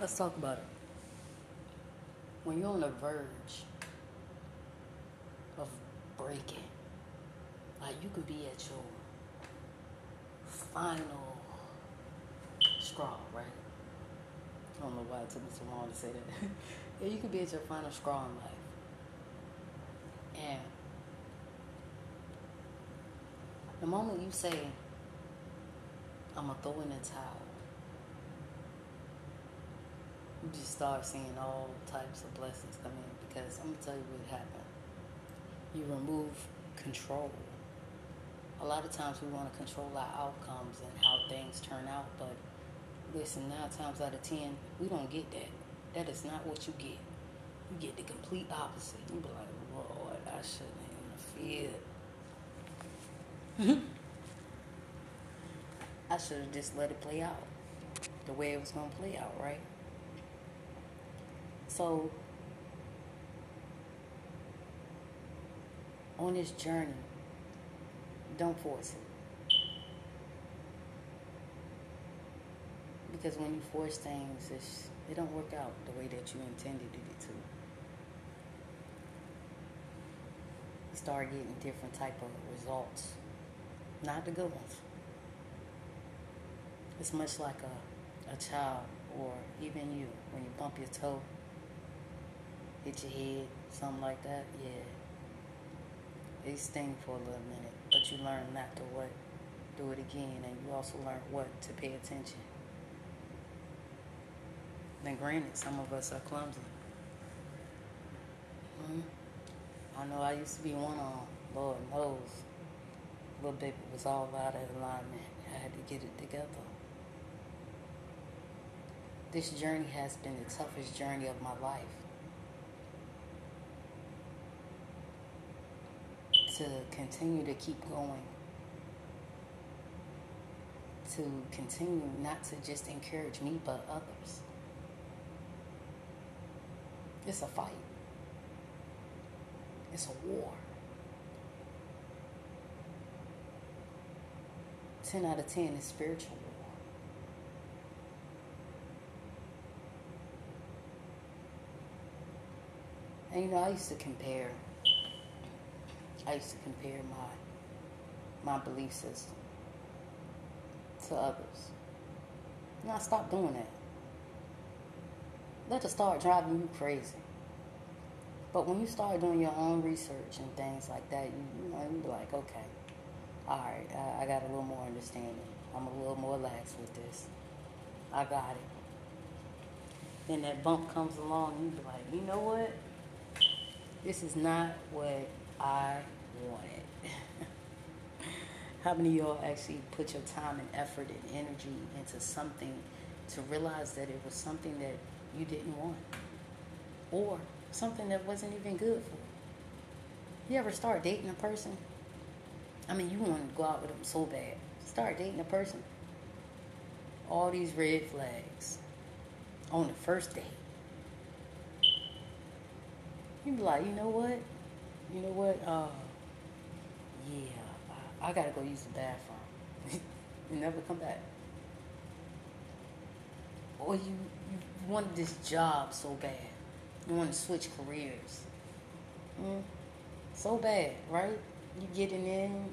Let's talk about it. When you're on the verge of breaking, like you could be at your final straw, right? I don't know why it took me so long to say that. yeah, you could be at your final straw in life. And the moment you say, I'm going to throw in the towel, you just start seeing all types of blessings come in because I'm to tell you what happened. You remove control. A lot of times we want to control our outcomes and how things turn out, but listen, nine times out of ten, we don't get that. That is not what you get. You get the complete opposite. You be like, Lord, I shouldn't even feel. I should have just let it play out the way it was going to play out, right? So, on this journey, don't force it. Because when you force things, it's, it don't work out the way that you intended it to. You start getting different type of results, not the good ones. It's much like a, a child or even you when you bump your toe, hit your head, something like that. Yeah, it sting for a little minute, but you learn not to what do it again, and you also learn what to pay attention. Then granted, some of us are clumsy. Mm-hmm. I know I used to be one on, Lord knows. Little baby was all out of alignment. I had to get it together. This journey has been the toughest journey of my life. To continue to keep going. To continue not to just encourage me, but others. It's a fight. It's a war. 10 out of 10 is spiritual war. And you know, I used to compare, I used to compare my, my belief system to others. And I stopped doing that that'll start driving you crazy. But when you start doing your own research and things like that, you, you know, you be like, okay, all right, I, I got a little more understanding. I'm a little more lax with this. I got it. Then that bump comes along, and you be like, you know what? This is not what I wanted. How many of y'all actually put your time and effort and energy into something to realize that it was something that you didn't want, or something that wasn't even good for you. You ever start dating a person? I mean, you want to go out with them so bad. Start dating a person. All these red flags on the first date. You be like, you know what? You know what? Uh, yeah, I, gotta go use the bathroom. you never come back. Or you, you wanted this job so bad. You want to switch careers. Mm. So bad, right? You getting in,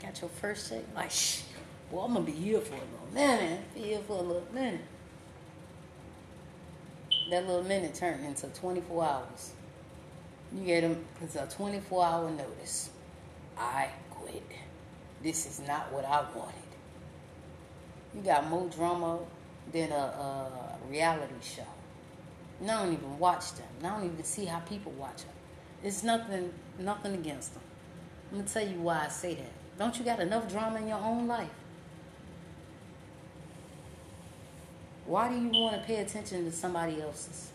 got your first check, like, shh, well, I'm to be here for a little minute. Be here for a little minute. That little minute turned into 24 hours. You get them, it's a 24 hour notice. I quit. This is not what I wanted. You got more drama than a, a reality show. And I don't even watch them. And I don't even see how people watch them. It's nothing, nothing against them. I'm gonna tell you why I say that. Don't you got enough drama in your own life? Why do you want to pay attention to somebody else's?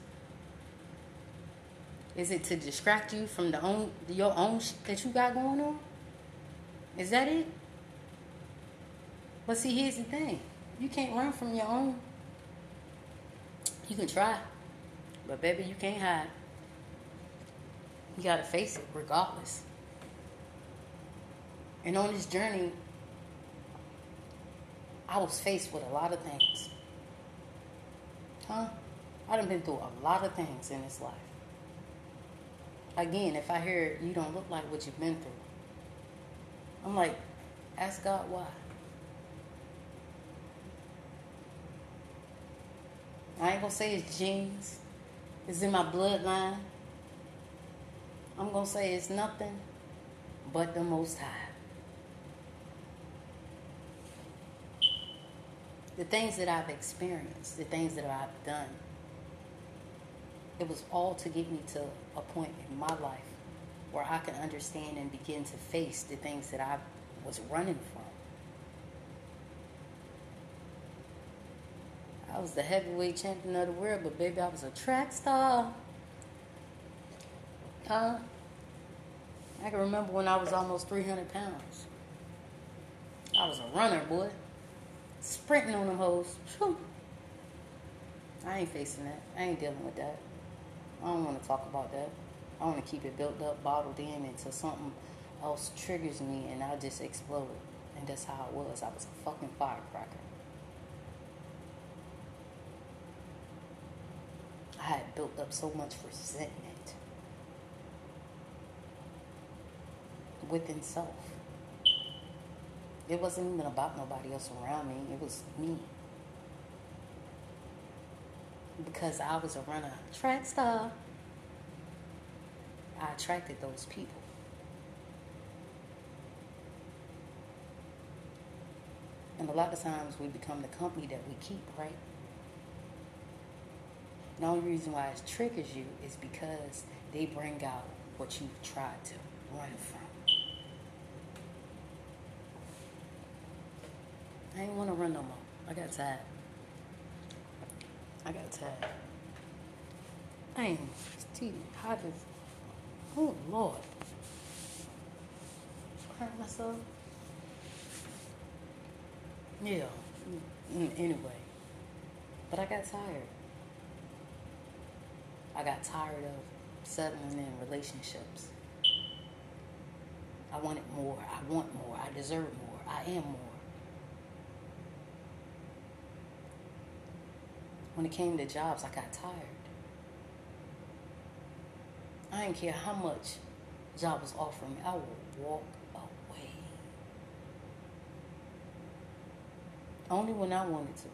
Is it to distract you from the own your own that you got going on? Is that it? But see, here's the thing: you can't run from your own. You can try. But baby, you can't hide. You gotta face it regardless. And on this journey, I was faced with a lot of things. Huh? I done been through a lot of things in this life. Again, if I hear you don't look like what you've been through, I'm like, ask God why. I ain't gonna say it's genes. It's in my bloodline. I'm gonna say it's nothing but the Most High. The things that I've experienced, the things that I've done, it was all to get me to a point in my life where I can understand and begin to face the things that I was running from. I was the heavyweight champion of the world, but baby, I was a track star. Huh? I can remember when I was almost 300 pounds. I was a runner, boy. Sprinting on them hoes. Whew. I ain't facing that. I ain't dealing with that. I don't want to talk about that. I want to keep it built up, bottled in until something else triggers me and I just explode. And that's how it was. I was a fucking firecracker. I had built up so much resentment within self. It wasn't even about nobody else around me, it was me. Because I was a runner, track star, I attracted those people. And a lot of times we become the company that we keep, right? The only reason why it triggers you is because they bring out what you've tried to run from. I ain't want to run no more. I got tired. I got tired. I ain't It's too hot as. Oh Lord. Hurt myself. Yeah. Mm, Anyway. But I got tired. I got tired of settling in relationships. I wanted more. I want more. I deserve more. I am more. When it came to jobs, I got tired. I didn't care how much job was offering me. I would walk away. Only when I wanted to.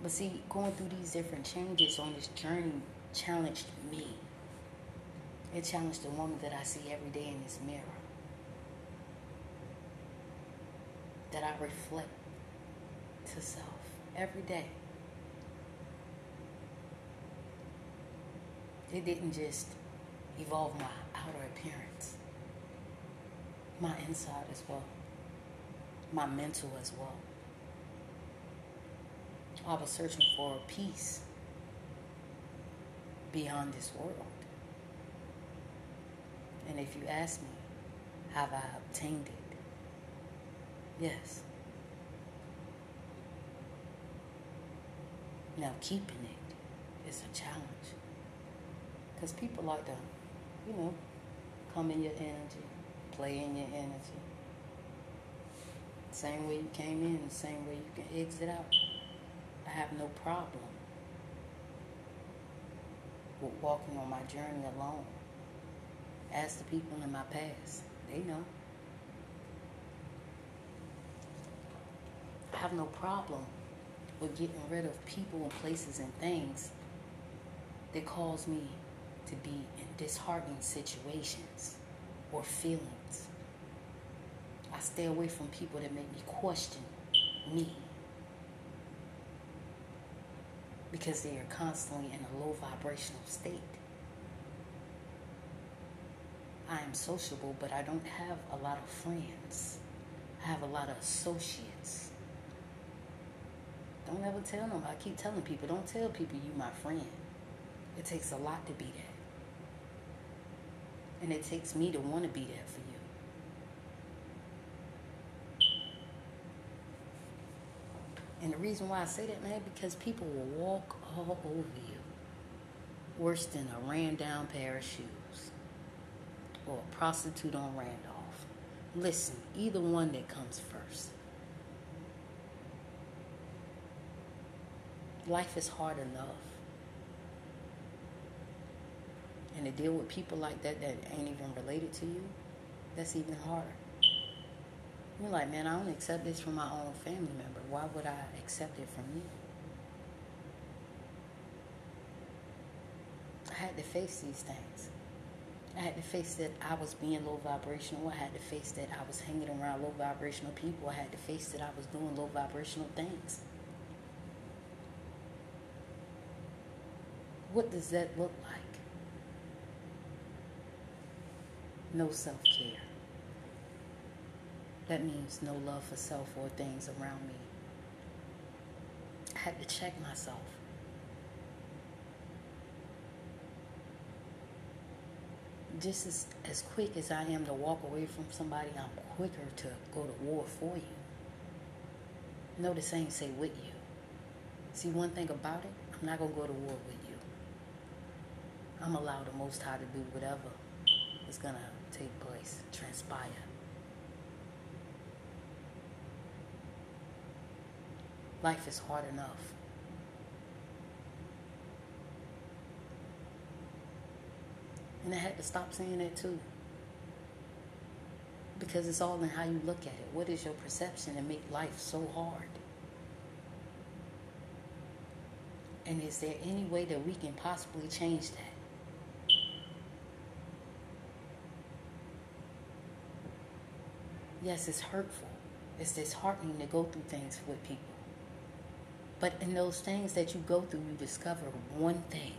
But see, going through these different changes on this journey challenged me. It challenged the woman that I see every day in this mirror. That I reflect to self every day. It didn't just evolve my outer appearance, my inside as well, my mental as well. I was searching for peace beyond this world. And if you ask me, have I obtained it? Yes. Now, keeping it is a challenge. Because people like to, you know, come in your energy, play in your energy. Same way you came in, the same way you can exit out. I have no problem with walking on my journey alone. Ask the people in my past, they know. I have no problem with getting rid of people and places and things that cause me to be in disheartening situations or feelings. I stay away from people that make me question me because they are constantly in a low vibrational state. I am sociable, but I don't have a lot of friends. I have a lot of associates. Don't ever tell them. I keep telling people, don't tell people you my friend. It takes a lot to be that. And it takes me to want to be there for you. And the reason why I say that, man, because people will walk all over you worse than a ran down pair of shoes or a prostitute on Randolph. Listen, either one that comes first. life is hard enough. And to deal with people like that that ain't even related to you, that's even harder. You're like, man, I don't accept this from my own family member. Why would I accept it from you? I had to face these things. I had to face that I was being low vibrational. I had to face that I was hanging around low vibrational people. I had to face that I was doing low vibrational things. What does that look like? No self care. That means no love for self or things around me. I had to check myself. Just as, as quick as I am to walk away from somebody, I'm quicker to go to war for you. Notice I ain't say with you. See, one thing about it, I'm not going to go to war with you. I'm allowed the Most High to do whatever is going to take place, transpire. Life is hard enough. And I had to stop saying that too. Because it's all in how you look at it. What is your perception and make life so hard? And is there any way that we can possibly change that? Yes, it's hurtful. It's disheartening to go through things with people. But in those things that you go through, you discover one thing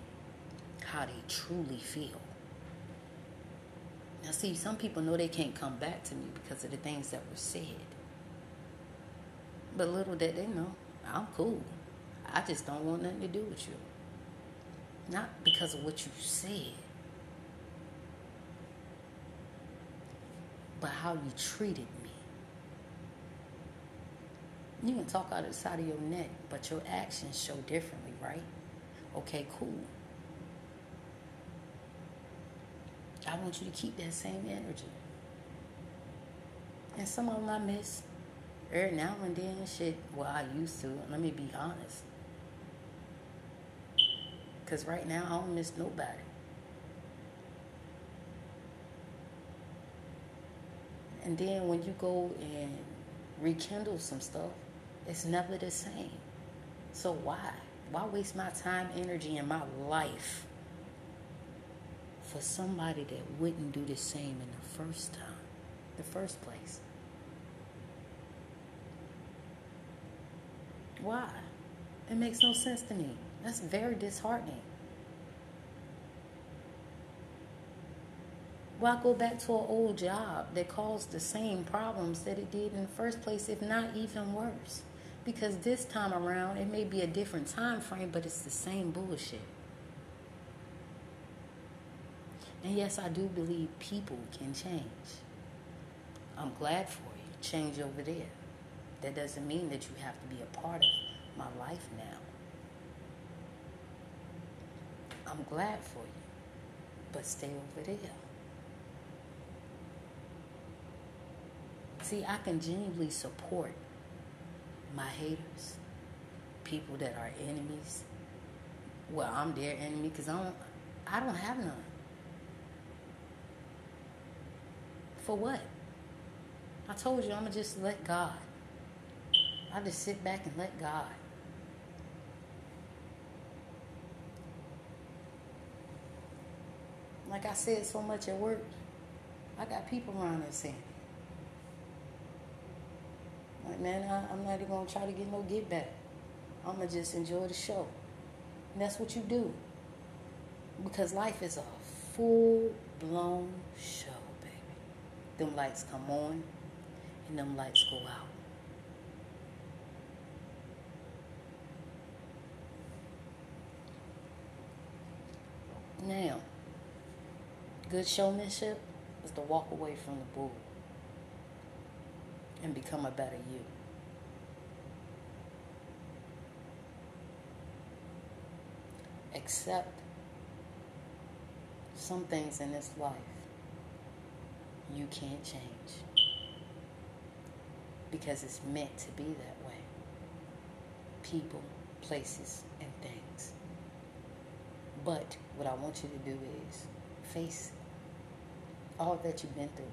how they truly feel. Now, see, some people know they can't come back to me because of the things that were said. But little did they know, I'm cool. I just don't want nothing to do with you. Not because of what you said, but how you treated me. You can talk out of the side of your neck, but your actions show differently, right? Okay, cool. I want you to keep that same energy. And some of them I miss. Every now and then, shit, well, I used to. Let me be honest. Because right now, I don't miss nobody. And then when you go and rekindle some stuff, it's never the same. So why? Why waste my time, energy, and my life for somebody that wouldn't do the same in the first time, the first place? Why? It makes no sense to me. That's very disheartening. Why go back to an old job that caused the same problems that it did in the first place, if not even worse? Because this time around, it may be a different time frame, but it's the same bullshit. And yes, I do believe people can change. I'm glad for you. Change over there. That doesn't mean that you have to be a part of my life now. I'm glad for you, but stay over there. See, I can genuinely support my haters, people that are enemies. Well, I'm their enemy because I don't, I don't have none. For what? I told you I'm gonna just let God. I just sit back and let God. Like I said so much at work, I got people around there saying, like, man, I, am not even gonna try to get no get back. I'm gonna just enjoy the show. And that's what you do. Because life is a full blown show, baby. Them lights come on and them lights go out. Now, good showmanship is to walk away from the bull and become a better you. Accept some things in this life you can't change because it's meant to be that way. People, places and things. But what I want you to do is face all that you've been through.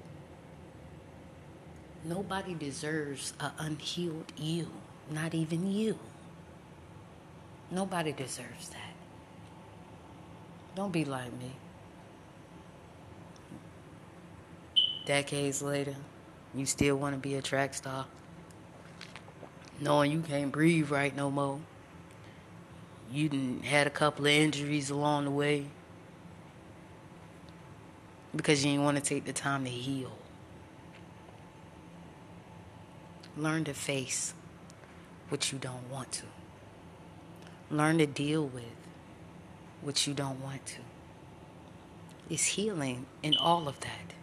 Nobody deserves an unhealed you, not even you. Nobody deserves that. Don't be like me. Decades later, you still want to be a track star. Knowing you can't breathe right no more. You done had a couple of injuries along the way because you didn't want to take the time to heal. Learn to face what you don't want to. Learn to deal with what you don't want to. It's healing in all of that.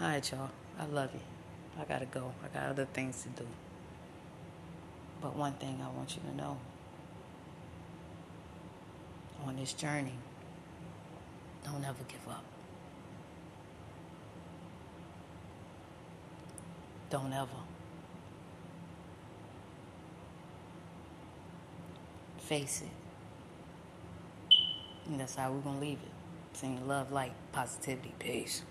All right, y'all. I love you. I gotta go. I got other things to do. But one thing I want you to know on this journey, don't ever give up. Don't ever. Face it. And that's how we're going to leave it. Sing love, light, positivity, peace.